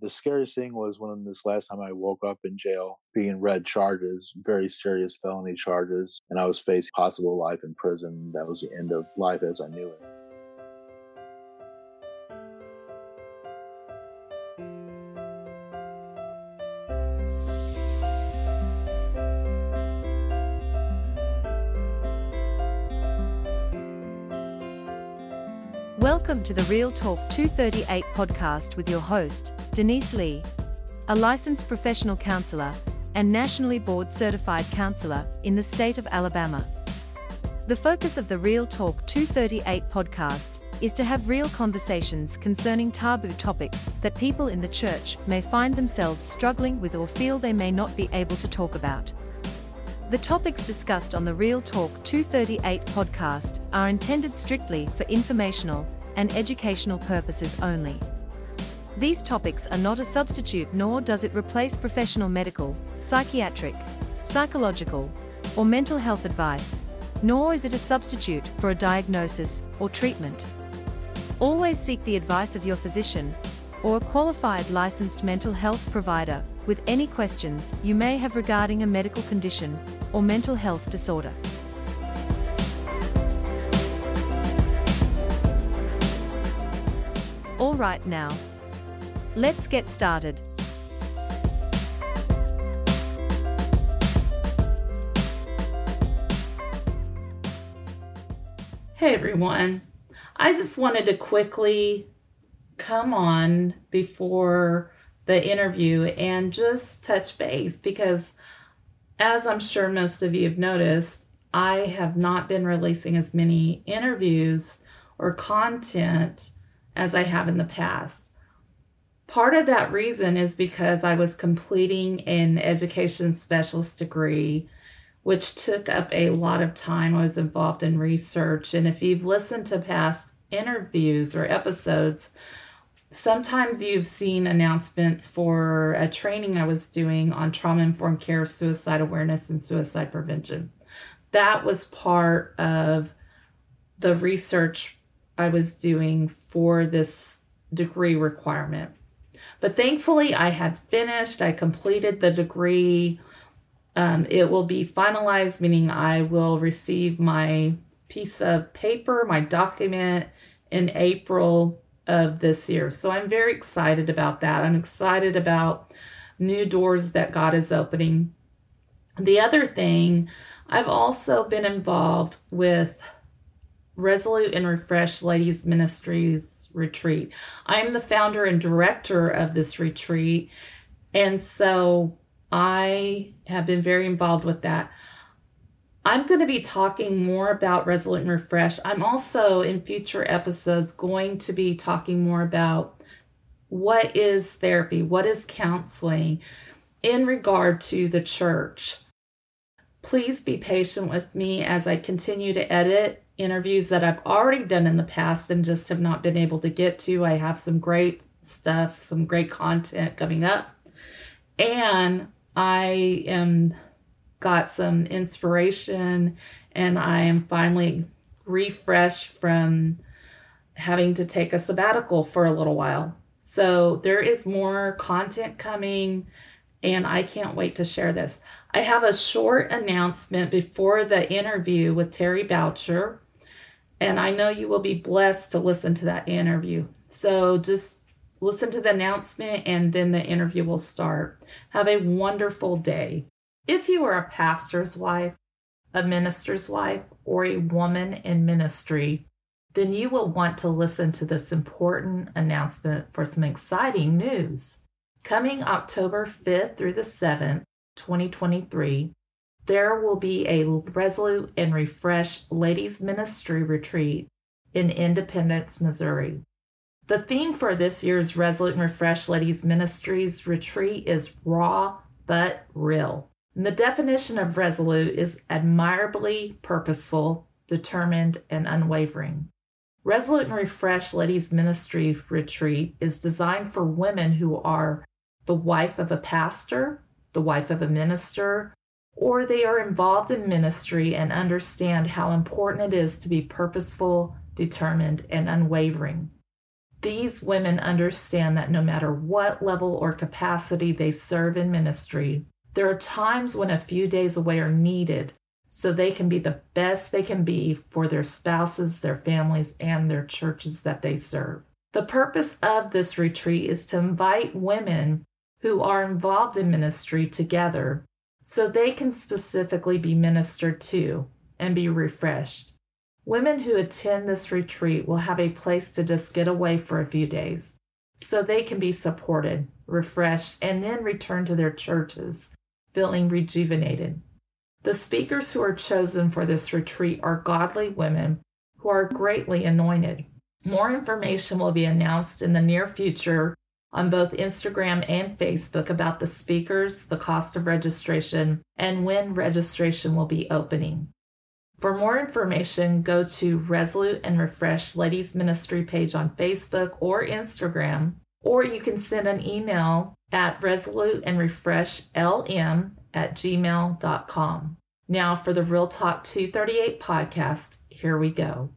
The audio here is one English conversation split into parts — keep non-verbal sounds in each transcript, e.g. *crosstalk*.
the scariest thing was when this last time I woke up in jail being read charges, very serious felony charges, and I was facing possible life in prison. That was the end of life as I knew it. Welcome to the Real Talk 238 podcast with your host, Denise Lee, a licensed professional counselor and nationally board certified counselor in the state of Alabama. The focus of the Real Talk 238 podcast is to have real conversations concerning taboo topics that people in the church may find themselves struggling with or feel they may not be able to talk about. The topics discussed on the Real Talk 238 podcast are intended strictly for informational and educational purposes only. These topics are not a substitute nor does it replace professional medical, psychiatric, psychological, or mental health advice, nor is it a substitute for a diagnosis or treatment. Always seek the advice of your physician or a qualified licensed mental health provider with any questions you may have regarding a medical condition or mental health disorder. All right now. Let's get started. Hey everyone. I just wanted to quickly come on before the interview and just touch base because, as I'm sure most of you have noticed, I have not been releasing as many interviews or content as I have in the past. Part of that reason is because I was completing an education specialist degree, which took up a lot of time. I was involved in research. And if you've listened to past interviews or episodes, sometimes you've seen announcements for a training I was doing on trauma informed care, suicide awareness, and suicide prevention. That was part of the research I was doing for this degree requirement. But thankfully, I had finished, I completed the degree. Um, it will be finalized, meaning I will receive my piece of paper, my document in April of this year. So I'm very excited about that. I'm excited about new doors that God is opening. The other thing, I've also been involved with Resolute and Refresh Ladies Ministries retreat. I'm the founder and director of this retreat. And so I have been very involved with that. I'm going to be talking more about Resolute and Refresh. I'm also in future episodes going to be talking more about what is therapy, what is counseling in regard to the church. Please be patient with me as I continue to edit interviews that I've already done in the past and just have not been able to get to. I have some great stuff, some great content coming up. And I am got some inspiration and I am finally refreshed from having to take a sabbatical for a little while. So there is more content coming and I can't wait to share this. I have a short announcement before the interview with Terry Boucher and I know you will be blessed to listen to that interview. So just listen to the announcement and then the interview will start. Have a wonderful day. If you are a pastor's wife, a minister's wife, or a woman in ministry, then you will want to listen to this important announcement for some exciting news. Coming October 5th through the 7th, 2023, there will be a Resolute and Refresh Ladies Ministry Retreat in Independence, Missouri. The theme for this year's Resolute and Refresh Ladies Ministries Retreat is raw but real. And the definition of resolute is admirably purposeful, determined, and unwavering. Resolute and Refresh Ladies Ministry Retreat is designed for women who are the wife of a pastor, the wife of a minister, or they are involved in ministry and understand how important it is to be purposeful, determined, and unwavering. These women understand that no matter what level or capacity they serve in ministry, there are times when a few days away are needed so they can be the best they can be for their spouses, their families, and their churches that they serve. The purpose of this retreat is to invite women who are involved in ministry together so they can specifically be ministered to and be refreshed. Women who attend this retreat will have a place to just get away for a few days so they can be supported, refreshed, and then return to their churches feeling rejuvenated. The speakers who are chosen for this retreat are godly women who are greatly anointed. More information will be announced in the near future on both Instagram and Facebook about the speakers, the cost of registration, and when registration will be opening. For more information, go to Resolute and Refresh Ladies Ministry page on Facebook or Instagram, or you can send an email at resolute and refresh lm at gmail.com. Now for the Real Talk 238 podcast, here we go.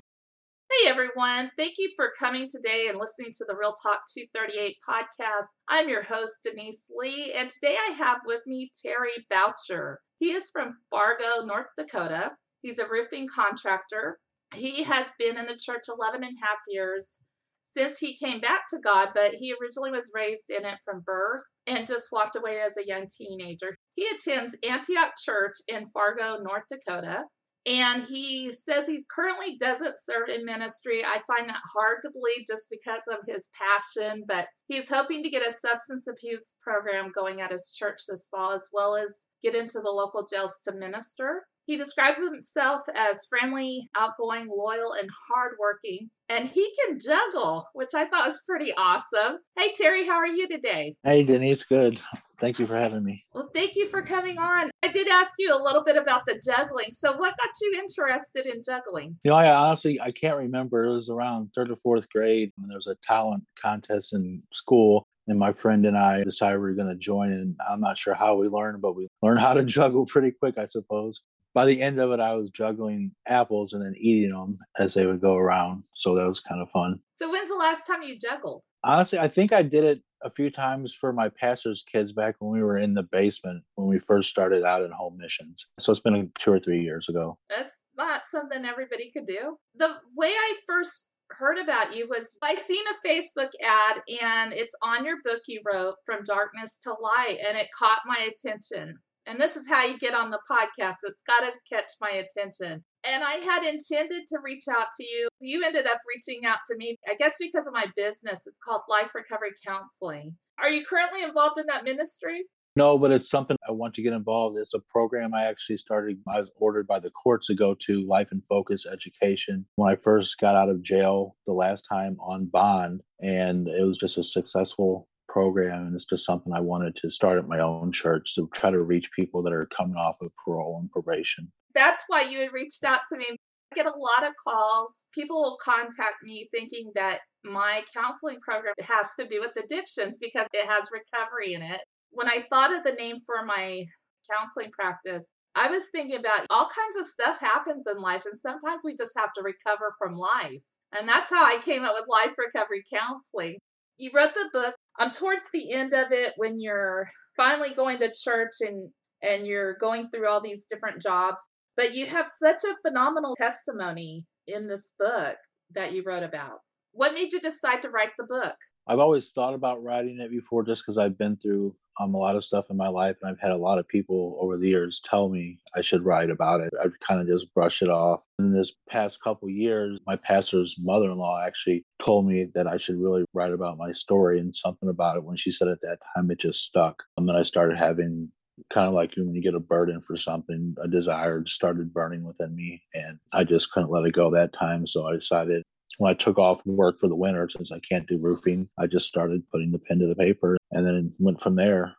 Hey everyone, thank you for coming today and listening to the Real Talk 238 podcast. I'm your host, Denise Lee, and today I have with me Terry Boucher. He is from Fargo, North Dakota. He's a roofing contractor. He has been in the church 11 and a half years since he came back to God, but he originally was raised in it from birth and just walked away as a young teenager. He attends Antioch Church in Fargo, North Dakota, and he says he currently doesn't serve in ministry. I find that hard to believe just because of his passion, but he's hoping to get a substance abuse program going at his church this fall, as well as get into the local jails to minister. He describes himself as friendly, outgoing, loyal, and hardworking. And he can juggle, which I thought was pretty awesome. Hey, Terry, how are you today? Hey, Denise, good. Thank you for having me. Well, thank you for coming on. I did ask you a little bit about the juggling. So, what got you interested in juggling? You know, I honestly I can't remember. It was around third or fourth grade when there was a talent contest in school, and my friend and I decided we were going to join. And I'm not sure how we learned, but we learned how to *laughs* juggle pretty quick, I suppose by the end of it, I was juggling apples and then eating them as they would go around. So that was kind of fun. So, when's the last time you juggled? Honestly, I think I did it a few times for my pastor's kids back when we were in the basement when we first started out in home missions. So it's been two or three years ago. That's not something everybody could do. The way I first heard about you was I seen a Facebook ad and it's on your book you wrote from darkness to light and it caught my attention and this is how you get on the podcast. It's got to catch my attention. And I had intended to reach out to you. You ended up reaching out to me, I guess because of my business. It's called Life Recovery Counseling. Are you currently involved in that ministry? No, but it's something I want to get involved. It's a program I actually started. I was ordered by the court to go to Life and Focus Education when I first got out of jail the last time on bond, and it was just a successful program and it's just something I wanted to start at my own church to try to reach people that are coming off of parole and probation. That's why you had reached out to me. I get a lot of calls. People will contact me thinking that my counseling program has to do with addictions because it has recovery in it. When I thought of the name for my counseling practice, I was thinking about all kinds of stuff happens in life, and sometimes we just have to recover from life. And that's how I came up with Life Recovery Counseling. You wrote the book I'm towards the end of it when you're finally going to church and and you're going through all these different jobs. But you have such a phenomenal testimony in this book that you wrote about. What made you decide to write the book? I've always thought about writing it before just because I've been through um, a lot of stuff in my life and I've had a lot of people over the years tell me I should write about it. I've kind of just brushed it off. In this past couple years, my pastor's mother in law actually told me that I should really write about my story and something about it. When she said at that time, it just stuck. And then I started having kind of like when you get a burden for something, a desire started burning within me. And I just couldn't let it go that time. So I decided when I took off work for the winter, since I can't do roofing, I just started putting the pen to the paper and then went from there.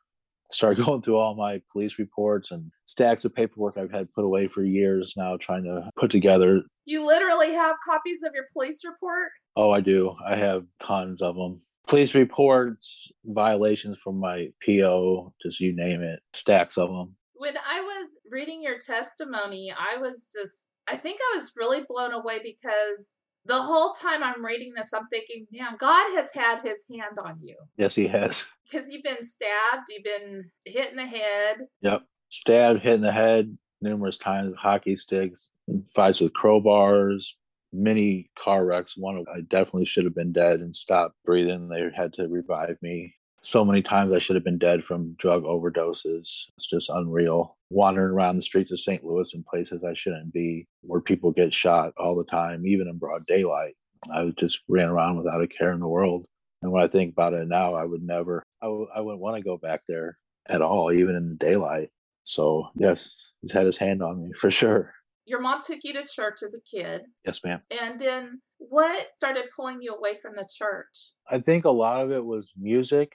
Started *laughs* going through all my police reports and stacks of paperwork I've had put away for years now, trying to put together. You literally have copies of your police report? Oh, I do. I have tons of them. Police reports, violations from my PO, just you name it, stacks of them. When I was reading your testimony, I was just, I think I was really blown away because The whole time I'm reading this, I'm thinking, man, God has had his hand on you. Yes, he has. *laughs* Because you've been stabbed, you've been hit in the head. Yep. Stabbed, hit in the head numerous times, with hockey sticks, fights with crowbars, many car wrecks. One, I definitely should have been dead and stopped breathing. They had to revive me. So many times I should have been dead from drug overdoses. It's just unreal. Wandering around the streets of St. Louis in places I shouldn't be, where people get shot all the time, even in broad daylight. I just ran around without a care in the world. And when I think about it now, I would never, I w- I wouldn't want to go back there at all, even in the daylight. So, yes, he's had his hand on me for sure. Your mom took you to church as a kid. Yes, ma'am. And then what started pulling you away from the church? I think a lot of it was music.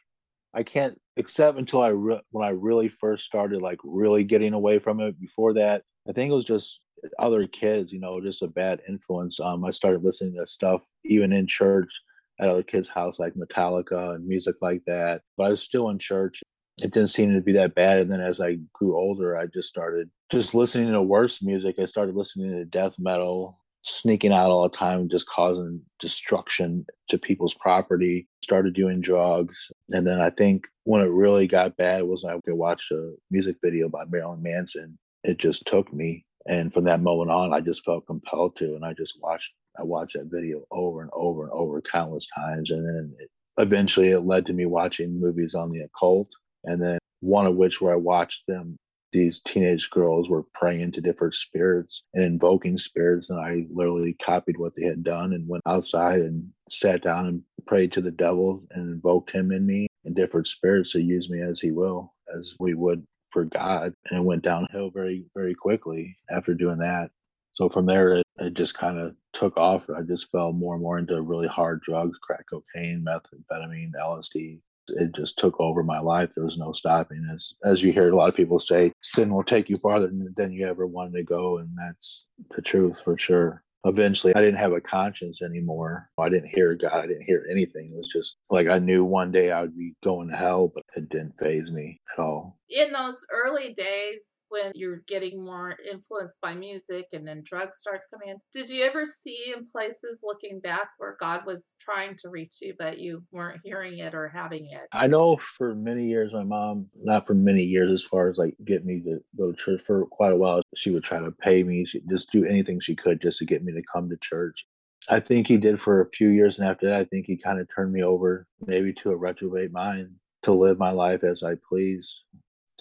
I can't except until I re- when I really first started like really getting away from it. Before that, I think it was just other kids, you know, just a bad influence. Um, I started listening to stuff even in church at other kids' house, like Metallica and music like that. But I was still in church. It didn't seem to be that bad. And then as I grew older, I just started just listening to worse music. I started listening to death metal, sneaking out all the time, just causing destruction to people's property. Started doing drugs. And then I think when it really got bad was I watch a music video by Marilyn Manson. It just took me. And from that moment on, I just felt compelled to. And I just watched, I watched that video over and over and over countless times. And then it, eventually it led to me watching movies on the occult. And then one of which where I watched them these teenage girls were praying to different spirits and invoking spirits and i literally copied what they had done and went outside and sat down and prayed to the devil and invoked him in me and different spirits to use me as he will as we would for god. And it went downhill very very quickly after doing that. So from there it, it just kind of took off. I just fell more and more into really hard drugs crack cocaine methamphetamine lsd it just took over my life. There was no stopping. As as you hear a lot of people say, sin will take you farther than you ever wanted to go, and that's the truth for sure. Eventually, I didn't have a conscience anymore. I didn't hear God. I didn't hear anything. It was just like I knew one day I would be going to hell, but it didn't faze me at all. In those early days, when you're getting more influenced by music and then drugs starts coming in. Did you ever see in places looking back where God was trying to reach you, but you weren't hearing it or having it? I know for many years, my mom, not for many years, as far as like get me to go to church for quite a while, she would try to pay me, she just do anything she could just to get me to come to church. I think he did for a few years, and after that, I think he kind of turned me over maybe to a retrograde mind to live my life as I please.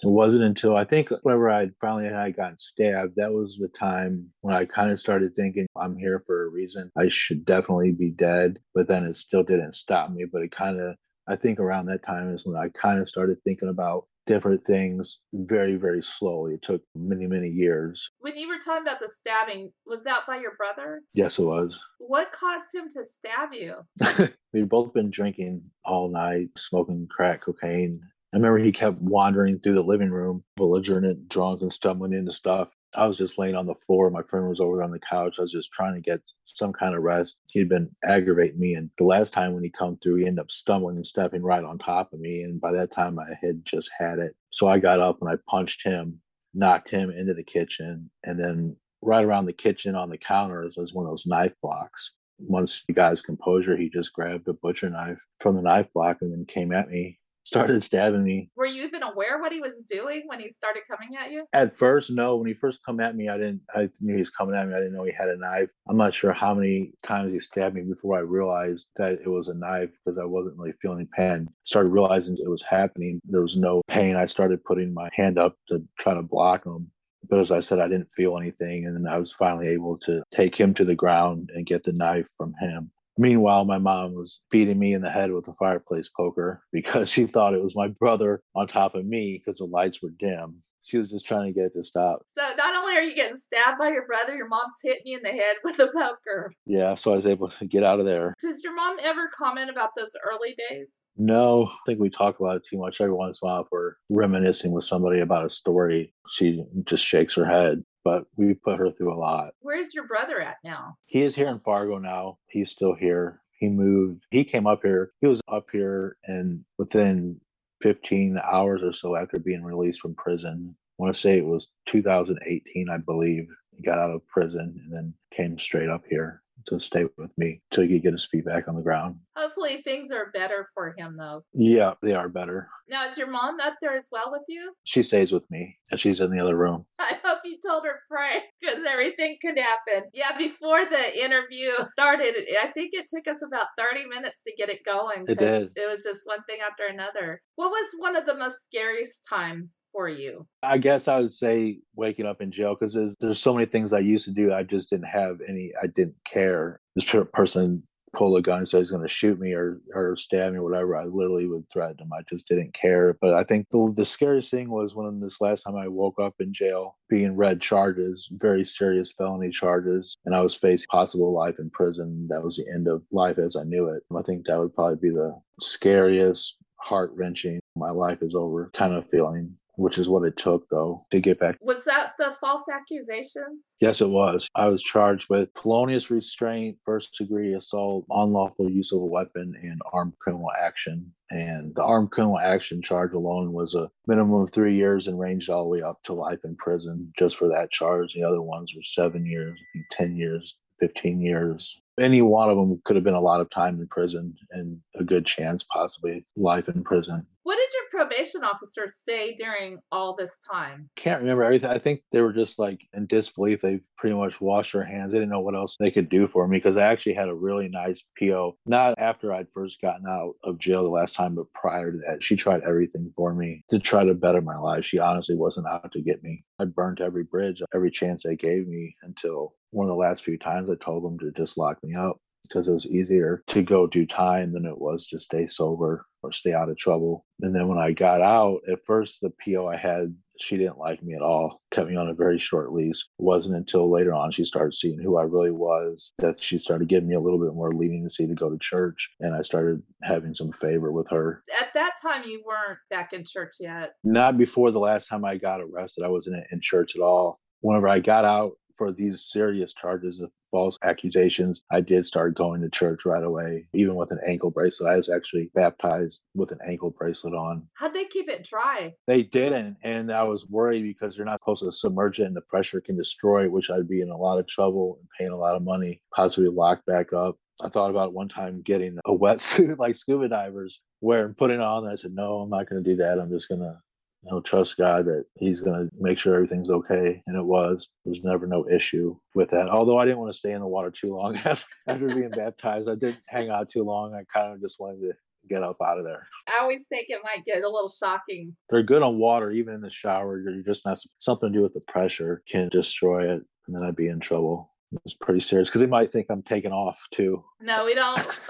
It wasn't until I think whenever I finally had gotten stabbed, that was the time when I kind of started thinking, I'm here for a reason. I should definitely be dead. But then it still didn't stop me. But it kind of, I think around that time is when I kind of started thinking about different things very, very slowly. It took many, many years. When you were talking about the stabbing, was that by your brother? Yes, it was. What caused him to stab you? *laughs* We'd both been drinking all night, smoking crack cocaine, I remember he kept wandering through the living room, belligerent, drunk, and stumbling into stuff. I was just laying on the floor. My friend was over on the couch. I was just trying to get some kind of rest. He'd been aggravating me. And the last time when he come through, he ended up stumbling and stepping right on top of me. And by that time, I had just had it. So I got up and I punched him, knocked him into the kitchen. And then right around the kitchen on the counters was one of those knife blocks. Once he got his composure, he just grabbed a butcher knife from the knife block and then came at me started stabbing me. Were you even aware what he was doing when he started coming at you? At first, no. When he first come at me, I didn't. I knew he was coming at me. I didn't know he had a knife. I'm not sure how many times he stabbed me before I realized that it was a knife because I wasn't really feeling pain. Started realizing it was happening. There was no pain. I started putting my hand up to try to block him. But as I said, I didn't feel anything. And then I was finally able to take him to the ground and get the knife from him. Meanwhile, my mom was beating me in the head with a fireplace poker *laughs* because she thought it was my brother on top of me because the lights were dim. She was just trying to get it to stop. So not only are you getting stabbed by your brother, your mom's hitting you in the head with a poker. Yeah, so I was able to get out of there. Does your mom ever comment about those early days? No, I think we talk about it too much. Every once in a while, if we're reminiscing with somebody about a story, she just shakes her head but we put her through a lot. Where's your brother at now? He is here in Fargo now. He's still here. He moved. He came up here. He was up here and within 15 hours or so after being released from prison. I want to say it was 2018, I believe. He got out of prison and then came straight up here. To stay with me till he could get his feet back on the ground. Hopefully things are better for him though. Yeah, they are better. Now is your mom up there as well with you? She stays with me and she's in the other room. *laughs* I hope you told her pray because everything could happen. Yeah, before the interview started, I think it took us about 30 minutes to get it going. It did. It was just one thing after another. What was one of the most scariest times for you? I guess I would say waking up in jail because there's, there's so many things I used to do. I just didn't have any, I didn't care. This person pulled a gun and say he's going to shoot me or or stab me or whatever, I literally would threaten him. I just didn't care. But I think the, the scariest thing was when this last time I woke up in jail being read charges, very serious felony charges, and I was facing possible life in prison. That was the end of life as I knew it. I think that would probably be the scariest, heart wrenching, my life is over kind of feeling which is what it took though to get back. Was that the false accusations? Yes, it was. I was charged with felonious restraint, first degree assault, unlawful use of a weapon, and armed criminal action. And the armed criminal action charge alone was a minimum of three years and ranged all the way up to life in prison just for that charge. The other ones were seven years, I think 10 years, 15 years. Any one of them could have been a lot of time in prison and a good chance, possibly life in prison. What did your probation officer say during all this time? Can't remember everything. I think they were just like in disbelief. They pretty much washed their hands. They didn't know what else they could do for me because I actually had a really nice PO. Not after I'd first gotten out of jail the last time, but prior to that. She tried everything for me to try to better my life. She honestly wasn't out to get me. I burnt every bridge, every chance they gave me until one of the last few times I told them to just lock me up because it was easier to go do time than it was to stay sober or stay out of trouble. And then when I got out, at first the PO I had, she didn't like me at all, kept me on a very short lease. It wasn't until later on she started seeing who I really was that she started giving me a little bit more leniency to go to church. And I started having some favor with her. At that time, you weren't back in church yet. Not before the last time I got arrested. I wasn't in church at all. Whenever I got out, for these serious charges of false accusations, I did start going to church right away, even with an ankle bracelet. I was actually baptized with an ankle bracelet on. How'd they keep it dry? They didn't. And I was worried because they're not supposed to submerge it and the pressure can destroy it, which I'd be in a lot of trouble and paying a lot of money, possibly locked back up. I thought about one time getting a wetsuit *laughs* like scuba divers, wearing putting it on. And I said, no, I'm not going to do that. I'm just going to you know, trust God that He's going to make sure everything's okay. And it was. There's never no issue with that. Although I didn't want to stay in the water too long *laughs* after, after being baptized. I didn't hang out too long. I kind of just wanted to get up out of there. I always think it might get a little shocking. They're good on water, even in the shower. You're just not something to do with the pressure can destroy it, and then I'd be in trouble. It's pretty serious because they might think I'm taking off too. No, we don't. *laughs* *laughs*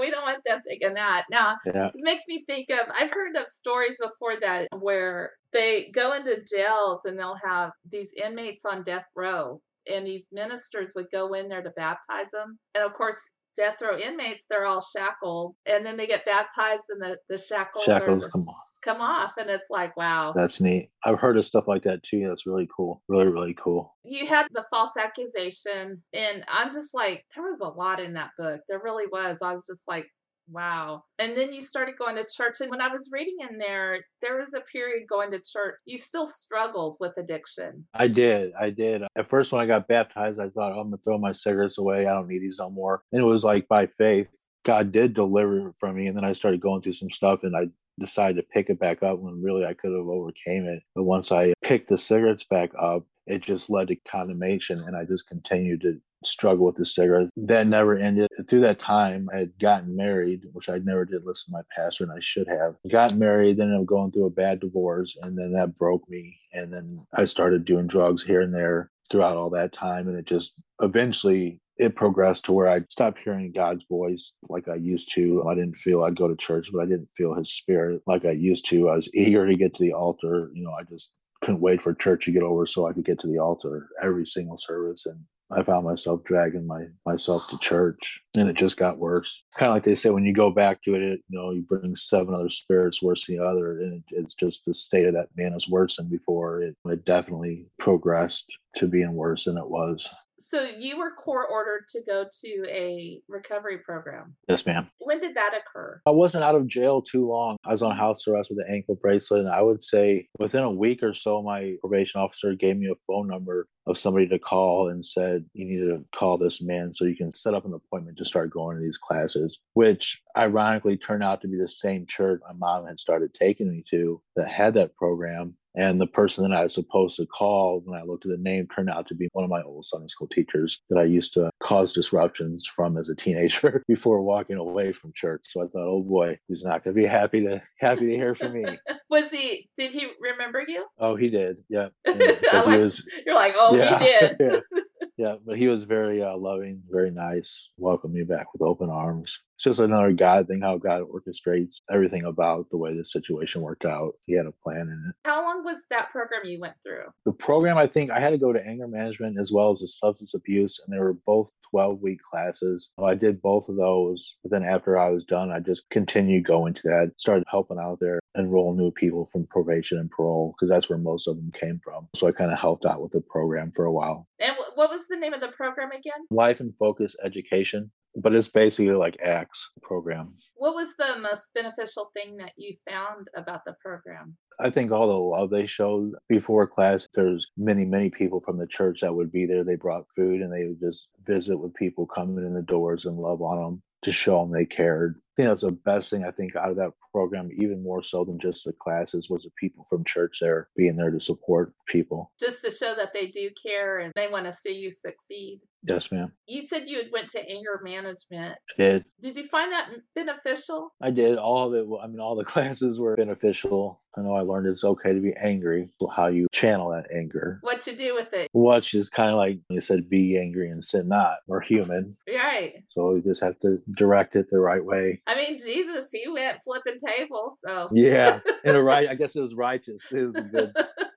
we don't want them thinking that. Now, yeah. it makes me think of. I've heard of stories before that where they go into jails and they'll have these inmates on death row, and these ministers would go in there to baptize them, and of course. Death row inmates, they're all shackled, and then they get baptized, and the the shackles, shackles are, come on come off and it's like wow. That's neat. I've heard of stuff like that too that's really cool really really cool. You had the false accusation and i'm just like there was a lot in that book there really was i was just like wow. And then you started going to church and when i was reading in there there was a period going to church you still struggled with addiction. I did i did. At first when i got baptized i thought oh, i'm gonna throw my cigarettes away i don't need these no more. And it was like by faith God did deliver from me. And then I started going through some stuff and I decided to pick it back up when really I could have overcame it. But once I picked the cigarettes back up, it just led to condemnation and I just continued to struggle with the cigarettes. That never ended. Through that time, I had gotten married, which I never did listen to my pastor, and I should have. Got married, then I'm going through a bad divorce, and then that broke me. And then I started doing drugs here and there throughout all that time, and it just eventually it progressed to where I stopped hearing God's voice like I used to. I didn't feel I'd go to church, but I didn't feel his spirit like I used to. I was eager to get to the altar. You know, I just couldn't wait for church to get over so I could get to the altar every single service. And I found myself dragging my myself to church and it just got worse. Kind of like they say, when you go back to it, you know, you bring seven other spirits worse than the other. And it, it's just the state of that man is worse than before. It, it definitely progressed to being worse than it was So you were court ordered to go to a recovery program. Yes, ma'am. When did that occur? I wasn't out of jail too long. I was on house arrest with an ankle bracelet, and I would say within a week or so, my probation officer gave me a phone number of somebody to call and said, You need to call this man so you can set up an appointment to start going to these classes, which ironically turned out to be the same church my mom had started taking me to that had that program. And the person that I was supposed to call when I looked at the name turned out to be one of my old Sunday school teachers that I used to cause disruptions from as a teenager *laughs* before walking away from church. So I thought, oh boy, he's not going to be happy to happy to hear from me. *laughs* Was he? Did he remember you? Oh, he did. *laughs* Yeah. like, he was, you're like, oh, yeah, he did. yeah. yeah, but he was very uh, loving, very nice, welcomed me back with open arms it's just another God thing, how God orchestrates everything about the way the situation worked out. He had a plan in it. How long was that program you went through? The program, I think I had to go to anger management as well as the substance abuse, and they were both 12 week classes. I did both of those, but then after I was done, I just continued going to that, started helping out there, enroll new people from probation and parole, because that's where most of them came from. So I kind of helped out with the program for a while. And what was the name of the program again? Life and Focus Education but it's basically like acts program what was the most beneficial thing that you found about the program i think all the love they showed before class there's many many people from the church that would be there they brought food and they would just visit with people coming in the doors and love on them to show them they cared I think that's the best thing I think out of that program, even more so than just the classes, was the people from church there being there to support people. Just to show that they do care and they want to see you succeed. Yes, ma'am. You said you had went to anger management. I did. Did you find that beneficial? I did. All of it. I mean, all the *laughs* classes were beneficial. I know I learned it's okay to be angry. How you channel that anger. What to do with it. Which is kind of like you said, be angry and sin not. We're human. Right. So you just have to direct it the right way. I mean, Jesus, he went flipping tables. So yeah, in a *laughs* right. I guess it was righteous. It was good. *laughs*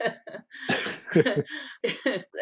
*laughs*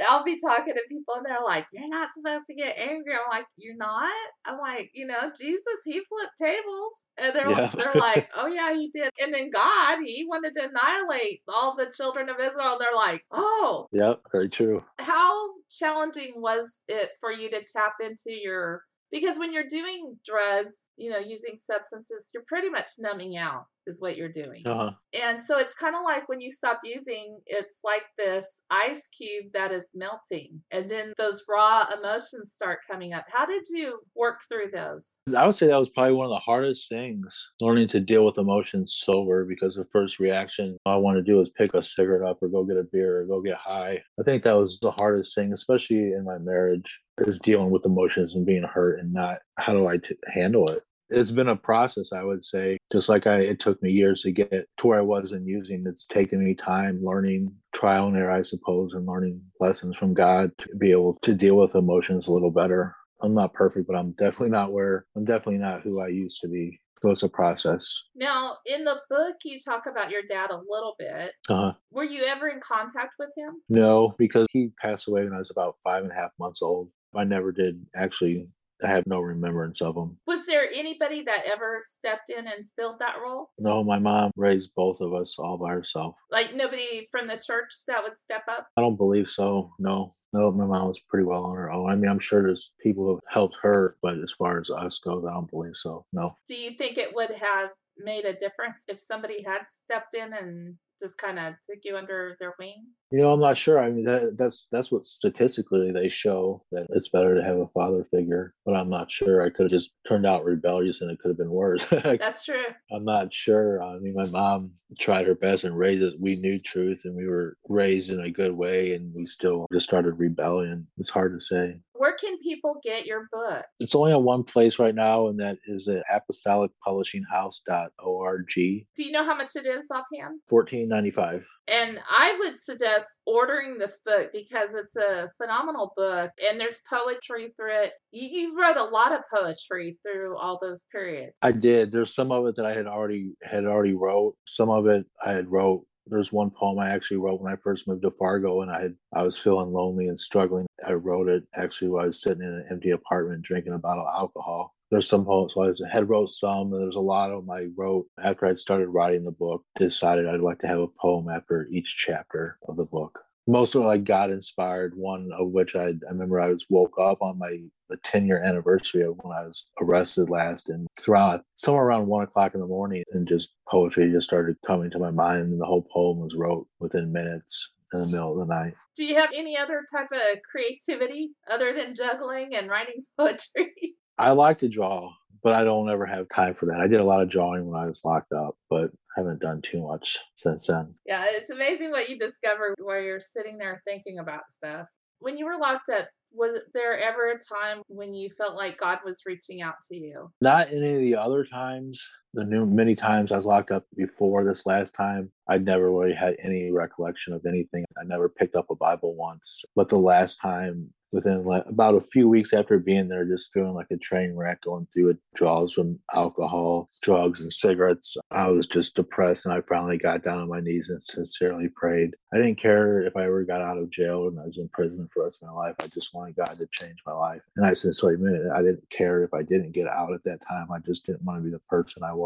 I'll be talking to people and they're like, You're not supposed to get angry. I'm like, You're not? I'm like, you know, Jesus, he flipped tables. And they're yeah. they're like, Oh yeah, he did. And then God, he wanted to annihilate all the children of Israel. They're like, Oh. Yep, very true. How challenging was it for you to tap into your because when you're doing drugs, you know, using substances, you're pretty much numbing out is what you're doing. Uh-huh. And so it's kind of like when you stop using, it's like this ice cube that is melting. And then those raw emotions start coming up. How did you work through those? I would say that was probably one of the hardest things, learning to deal with emotions sober because the first reaction I want to do is pick a cigarette up or go get a beer or go get high. I think that was the hardest thing, especially in my marriage, is dealing with emotions and being hurt and not how do I t- handle it? It's been a process i would say just like i it took me years to get to where i was in using it's taken me time learning trial and error i suppose and learning lessons from god to be able to deal with emotions a little better. I'm not perfect but i'm definitely not where i'm definitely not who i used to be. So it's a process. Now in the book you talk about your dad a little bit. Uh-huh. were you ever in contact with him? No because he passed away when i was about five and a half months old I never did actually I have no remembrance of them. Was there anybody that ever stepped in and filled that role? No, my mom raised both of us all by herself. Like nobody from the church that would step up? I don't believe so. No. No, my mom was pretty well on her own. I mean, I'm sure there's people who helped her, but as far as us goes, I don't believe so. No. Do you think it would have made a difference if somebody had stepped in and just kind of took you under their wing? You know, I'm not sure. I mean, that, that's that's what statistically they show that it's better to have a father figure, but I'm not sure. I could have just turned out rebellious, and it could have been worse. *laughs* that's true. I'm not sure. I mean, my mom tried her best and raised us. We knew truth, and we were raised in a good way, and we still just started rebellion. It's hard to say. Where can people get your book? It's only on one place right now, and that is at apostolicpublishinghouse.org. Do you know how much it is offhand? Fourteen ninety five. And I would suggest ordering this book because it's a phenomenal book and there's poetry through it. You, you, wrote a lot of poetry through all those periods. I did. There's some of it that I had already had already wrote. Some of it I had wrote there's one poem I actually wrote when I first moved to Fargo and I had I was feeling lonely and struggling. I wrote it actually while I was sitting in an empty apartment drinking a bottle of alcohol. There's some poems so I had wrote some and there's a lot of them I wrote after I'd started writing the book. Decided I'd like to have a poem after each chapter of the book. most of like got inspired. One of which I, I remember I was woke up on my the 10 year anniversary of when I was arrested last, and around somewhere around one o'clock in the morning, and just poetry just started coming to my mind, and the whole poem was wrote within minutes in the middle of the night. Do you have any other type of creativity other than juggling and writing *laughs* poetry? I like to draw, but I don't ever have time for that. I did a lot of drawing when I was locked up, but haven't done too much since then. Yeah, it's amazing what you discover while you're sitting there thinking about stuff. When you were locked up, was there ever a time when you felt like God was reaching out to you? Not any of the other times. The new many times I was locked up before this last time, I'd never really had any recollection of anything. I never picked up a Bible once. But the last time within like about a few weeks after being there, just feeling like a train wreck, going through withdrawals from alcohol, drugs, and cigarettes. I was just depressed, and I finally got down on my knees and sincerely prayed. I didn't care if I ever got out of jail and I was in prison for the rest of my life. I just wanted God to change my life, and I sincerely meant it. I didn't care if I didn't get out at that time. I just didn't want to be the person I was.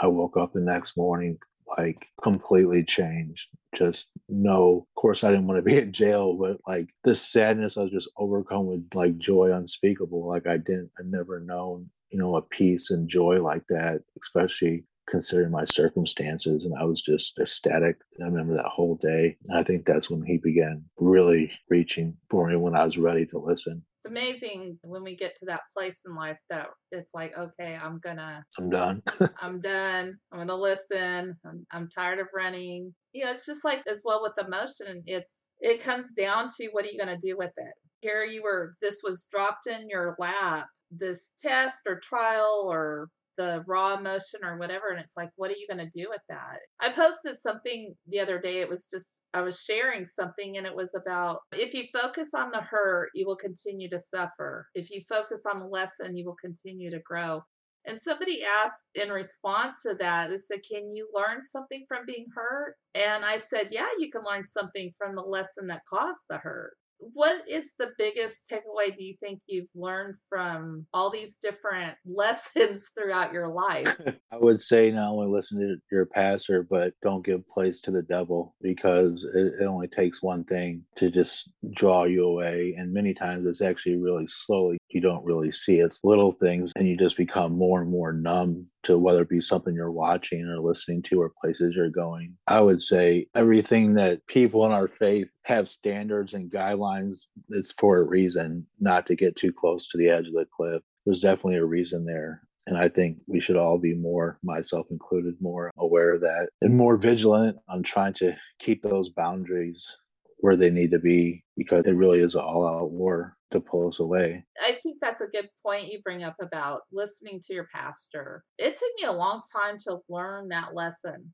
I woke up the next morning like completely changed. Just no, of course, I didn't want to be *laughs* in jail, but like this sadness, I was just overcome with like joy unspeakable. Like I didn't, I never known, you know, a peace and joy like that, especially considering my circumstances. And I was just ecstatic. I remember that whole day. And I think that's when he began really reaching for me when I was ready to listen it's amazing when we get to that place in life that it's like, okay, I'm gonna, I'm done. I'm done. I'm gonna listen. I'm, I'm tired of running. You know, it's just like as well with emotion. It's it comes down to what are you gonna do with it. Here you were. This was dropped in your lap. This test or trial or the raw emotion or whatever and it's like what are you going to do with that? I posted something the other day it was just i was sharing something and it was about if you focus on the hurt you will continue to suffer. If you focus on the lesson you will continue to grow. And somebody asked in response to that, they said, Can you learn something from being hurt? And I said, Yeah, you can learn something from the lesson that caused the hurt what is the biggest takeaway do you think you've learned from all these different *laughs* lessons throughout your life? *laughs* I would say not only listen to your pastor, but don't give place to the devil because it, it, only takes one thing to just draw you away. And many times it's actually really slowly. You don't really see it's little things, and you just become more and more numb to whether it be something you're watching or listening to or places you're going. I would say everything that people in our faith have standards and guidelines, it's for a reason, not to get too close to the edge of the cliff. There's definitely a reason there. And I think we should all be more, myself included, more aware of that and more vigilant on trying to keep those boundaries where they need to be because it really is an all out war to pull us away. I think that's a good point you bring up about listening to your pastor. It took me a long time to learn that lesson.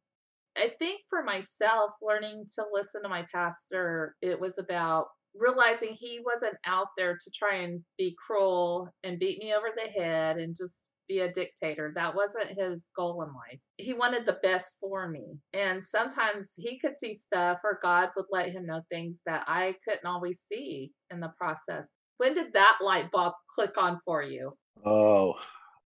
I think for myself, learning to listen to my pastor, it was about realizing he wasn't out there to try and be cruel and beat me over the head and just be a dictator. That wasn't his goal in life. He wanted the best for me. And sometimes he could see stuff, or God would let him know things that I couldn't always see in the process. When did that light bulb click on for you? Oh,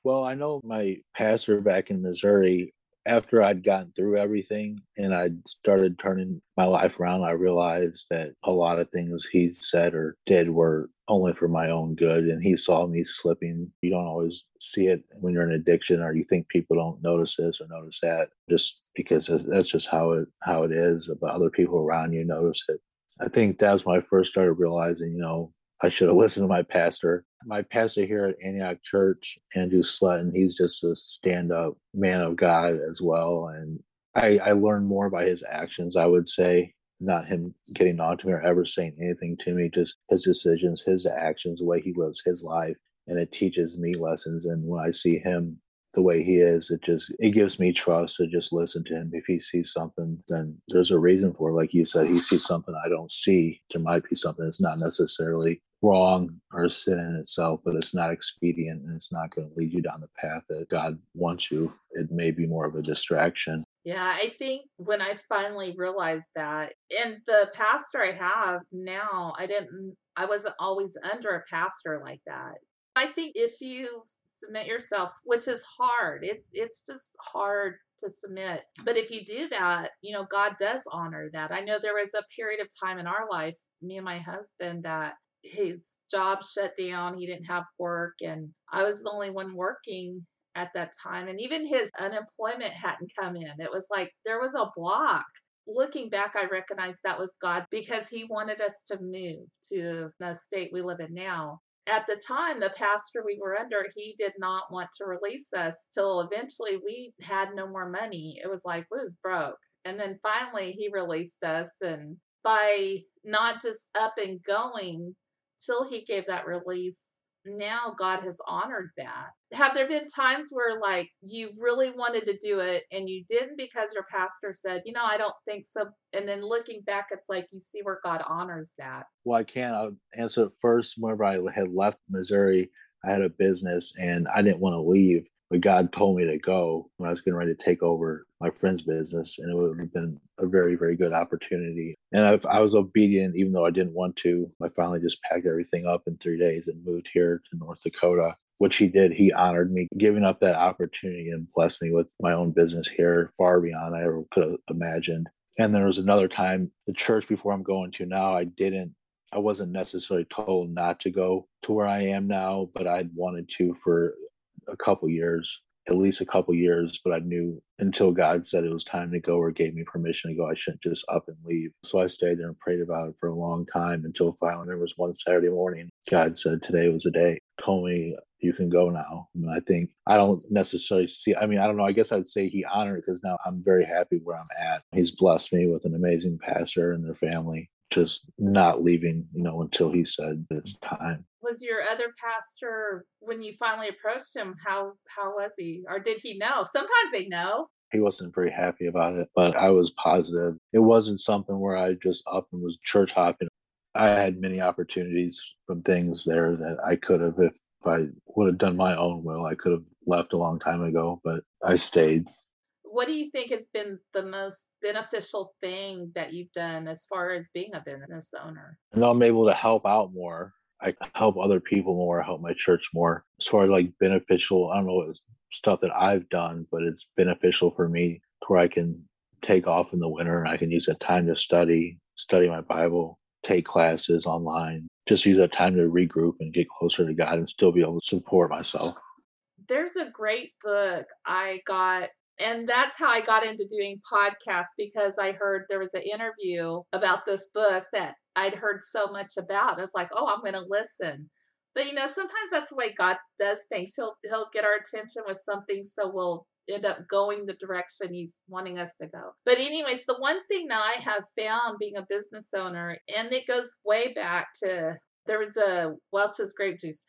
well, I know my pastor back in Missouri, after I'd gotten through everything and I started turning my life around, I realized that a lot of things he said or did were only for my own good. And he saw me slipping. You don't always see it when you're in addiction or you think people don't notice this or notice that just because that's just how it how it is. But other people around you notice it. I think that was when I first started realizing, you know, I should have listened to my pastor. My pastor here at Antioch Church, Andrew Slutton, he's just a stand up man of God as well. And I, I learned more by his actions, I would say, not him getting on to me or ever saying anything to me, just his decisions, his actions, the way he lives his life. And it teaches me lessons. And when I see him the way he is, it just it gives me trust to just listen to him. If he sees something, then there's a reason for it. Like you said, he sees something I don't see. There might be something that's not necessarily wrong or sin in itself, but it's not expedient and it's not going to lead you down the path that God wants you. It may be more of a distraction. Yeah, I think when I finally realized that, and the pastor I have now, I didn't, I wasn't always under a pastor like that. I think if you submit yourselves, which is hard, it, it's just hard to submit. But if you do that, you know, God does honor that. I know there was a period of time in our life, me and my husband, that his job shut down. He didn't have work, and I was the only one working at that time. And even his unemployment hadn't come in. It was like there was a block. Looking back, I recognize that was God because He wanted us to move to the state we live in now at the time, the pastor we were under, he did not want to release us till eventually we had no more money. It was like we was broke. And then finally he released us and by not just up and going till he gave that release, now God has honored that. Have there been times where like you really wanted to do it and you didn't because your pastor said, you know, I don't think so. And then looking back, it's like you see where God honors that. Well, I can't. I'll answer it first. Whenever I had left Missouri, I had a business and I didn't want to leave but God told me to go when I was getting ready to take over my friend's business, and it would have been a very, very good opportunity. And I, I was obedient, even though I didn't want to. I finally just packed everything up in three days and moved here to North Dakota. Which he did. He honored me, giving up that opportunity and blessed me with my own business here, far beyond I ever could have imagined. And there was another time, the church before I'm going to now, I didn't I wasn't necessarily told not to go to where I am now, but I'd wanted to for a couple years, at least a couple years, but I knew until God said it was time to go or gave me permission to go, I shouldn't just up and leave. So I stayed there and prayed about it for a long time until finally there was one Saturday morning. God said today was the day. Told me you can go now. And I think I don't necessarily see. I mean, I don't know. I guess I'd say he honored because now I'm very happy where I'm at. He's blessed me with an amazing pastor and their family just not leaving, you know, until he said it's time. Was your other pastor when you finally approached him? How how was he, or did he know? Sometimes they know. He wasn't very happy about it, but I was positive. It wasn't something where I just up and was church hopping. I had many opportunities from things there that I could have, if I would have done my own will, I could have left a long time ago, but I stayed what do you think has been the most beneficial thing that you've done as far as being a business owner? And I'm able to help out more. I help other people more, I help my church more. As far as like beneficial, I don't know what stuff that I've done, but it's beneficial for me to where I can take off in the winter and I can use that time to study, study my Bible, take classes online, just use that time to regroup and get closer to God and still be able to support myself. There's a great book I got and that's how I got into doing podcasts because I heard there was an interview about this book that I'd heard so much about. I was like, oh, I'm going to listen. But you know, sometimes that's the way God does things. He'll he'll get our attention with something, so we'll end up going the direction He's wanting us to go. But anyways, the one thing that I have found being a business owner, and it goes way back to there was a Welch's grape juice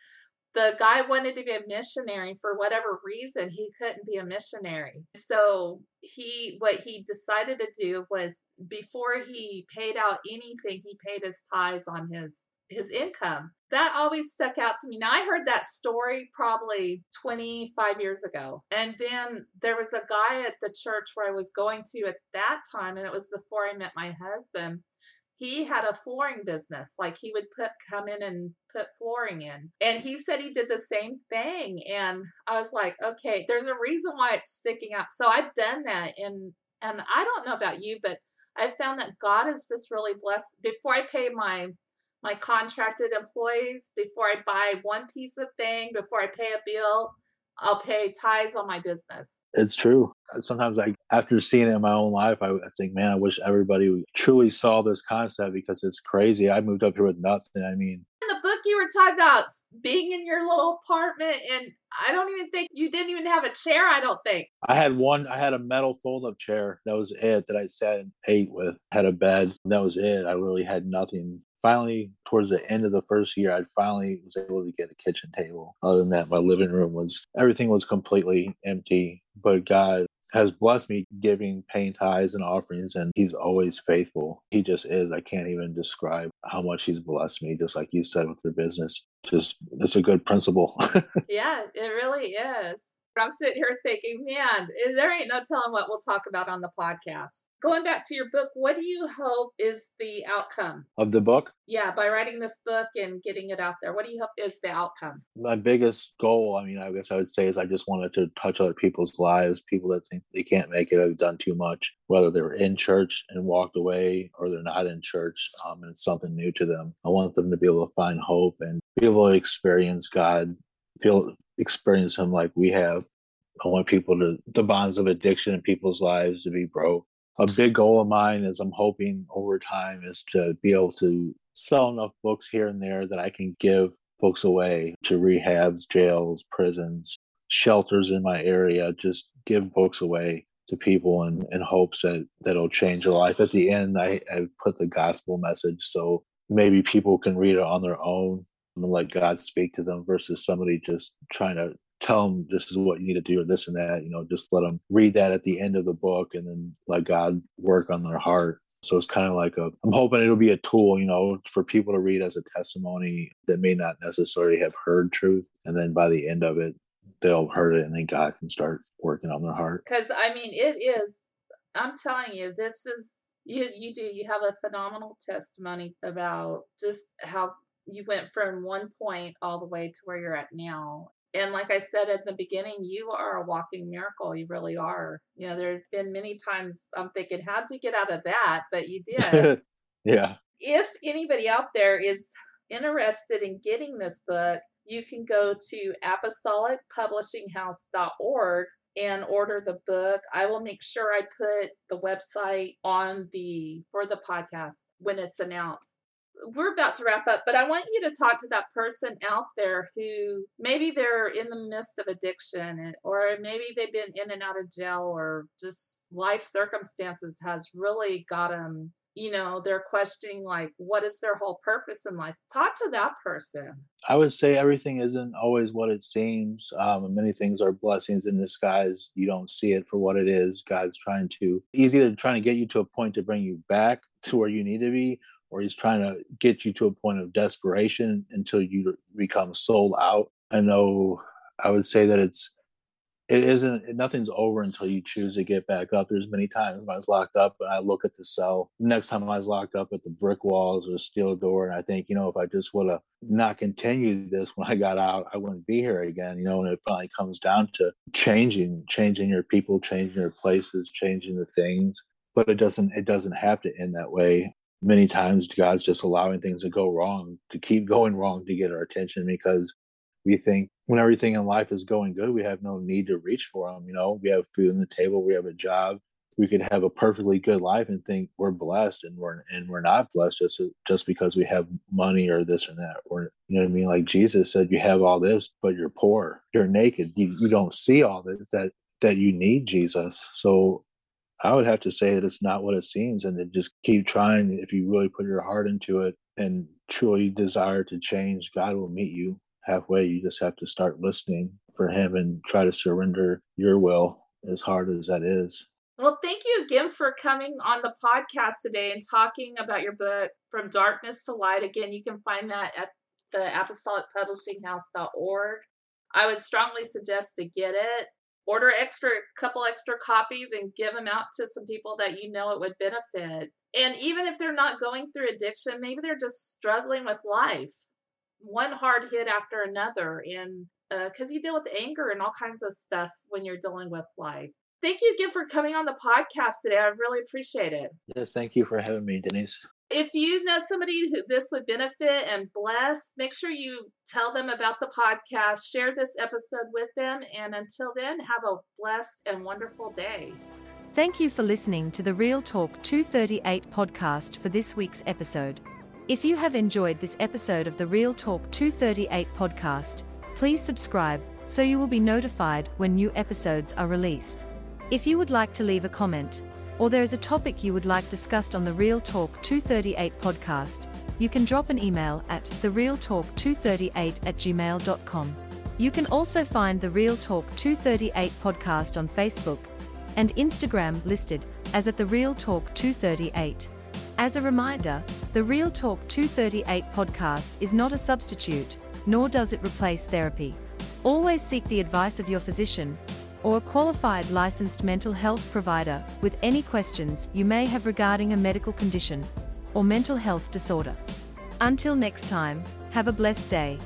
the guy wanted to be a missionary for whatever reason he couldn't be a missionary. So he what he decided to do was before he paid out anything he paid his tithes on his his income. That always stuck out to me. Now i heard that story probably 25 years ago and then there was a guy at the church where i was going to at that time and it was before i met my husband he had a flooring business. Like he would put come in and put flooring in. And he said he did the same thing. And I was like, okay, there's a reason why it's sticking out. So I've done that and and I don't know about you, but i've found that God has just really blessed before I pay my my contracted employees, before I buy one piece of thing, before I pay a bill, I'll pay tithes on my business. It's true. Sometimes I, after seeing it in my own life, I, I think, man, I wish everybody truly saw this concept because it's crazy. I moved up here with nothing. I mean, in the book you were talking about being in your little apartment and I don't even think you didn't even have a chair, I don't think. I had one I had a metal fold up chair. That was it that I sat and ate with. Had a bed. That was it. I literally had nothing finally towards the end of the first year i finally was able to get a kitchen table other than that my living room was everything was completely empty but god has blessed me giving paying tithes and offerings and he's always faithful. He just is. I can't even describe how much he's blessed me just like you said with your business. Just it's a good principle. *laughs* Yeah it really is I'm sitting here thinking, man, eh, there ain't no telling what we'll talk about on the podcast. Going back to your book, what do you hope is the outcome of the book? Yeah, by writing this book and getting it out there, what do you hope is the outcome? My biggest goal, I mean, I guess I would say, is I just wanted to touch other people's lives, people that think they can't make it, have done too much, whether they were in church and walked away or they're not in church um, and it's something new to them. I want them to be able to find hope and be able to experience God, feel experience Him like we have. I want people to the bonds of addiction in people's lives to be broke. A big goal of mine is I'm hoping over time is to be able to sell enough books here and there that I can give books away to rehabs, jails, prisons, shelters in my area. Just give books away to people in, in hopes that that'll change their life. At the end, I, I put the gospel message so maybe people can read it on their own and let God speak to them versus somebody just trying to tell them this is what you need to do or this and that. You know, just let them read that at the end of the book and then let God work on their heart. So it's kind of like a, I'm hoping it'll be a tool, you know, for people to read as a testimony that may not necessarily have heard truth. And then by the end of it, they'll heard it and then God can start working on their heart. Because, I mean, it is, I'm telling you, this is, you, you do, you have a phenomenal testimony about just how you went from one point all the way to where you're at now. And like I said at the beginning, you are a walking miracle. You really are. You know, there have been many times I'm thinking, how'd you get out of that? But you did. *laughs* yeah. If anybody out there is interested in getting this book, you can go to apostolicpublishinghouse.org and order the book. I will make sure I put the website on the for the podcast when it's announced we're about to wrap up, but I want you to talk to that person out there who maybe they're in the midst of addiction or maybe they've been in and out of jail or just life circumstances has really got them, you know, they're questioning like what is their whole purpose in life. Talk to that person. I would say everything isn't always what it seems. Um, many things are blessings in disguise. You don't see it for what it is. God's trying to, he's either trying to get you to a point to bring you back to where you need to be or he's trying to get you to a point of desperation until you become sold out. I know I would say that it's it isn't nothing's over until you choose to get back up. There's many times when I was locked up and I look at the cell. Next time I was locked up at the brick walls or steel door, and I think, you know, if I just would have not continued this when I got out, I wouldn't be here again. You know, and it finally comes down to changing, changing your people, changing your places, changing the things. But it doesn't it doesn't have to end that way many times God's just allowing things to go wrong, to keep going wrong to get our attention because we think when everything in life is going good, we have no need to reach for them. You know, we have food on the table, we have a job, we could have a perfectly good life and think we're blessed and we're and we're not blessed just just because we have money or this or that. Or you know what I mean? Like Jesus said, you have all this, but you're poor, you're naked, you, you don't see all this that that you need Jesus. So I would have to say that it's not what it seems, and to just keep trying. If you really put your heart into it and truly desire to change, God will meet you halfway. You just have to start listening for Him and try to surrender your will, as hard as that is. Well, thank you again for coming on the podcast today and talking about your book, From Darkness to Light. Again, you can find that at the apostolicpublishinghouse.org. I would strongly suggest to get it order extra couple extra copies and give them out to some people that you know it would benefit. And even if they're not going through addiction maybe they're just struggling with life one hard hit after another and because uh, you deal with anger and all kinds of stuff when you're dealing with life. Thank you again for coming on the podcast today i really appreciate it. Yes thank you for having me denise if you know somebody who this would benefit and bless, make sure you tell them about the podcast, share this episode with them, and until then, have a blessed and wonderful day. Thank you for listening to the Real Talk 238 podcast for this week's episode. If you have enjoyed this episode of the Real Talk 238 podcast, please subscribe so you will be notified when new episodes are released. If you would like to leave a comment, or there is a topic you would like discussed on the Real Talk 238 podcast, you can drop an email at therealtalk238 at gmail.com. You can also find the Real Talk 238 podcast on Facebook and Instagram listed as at the Real Talk 238. As a reminder, the Real Talk 238 podcast is not a substitute, nor does it replace therapy. Always seek the advice of your physician or a qualified licensed mental health provider with any questions you may have regarding a medical condition or mental health disorder. Until next time, have a blessed day.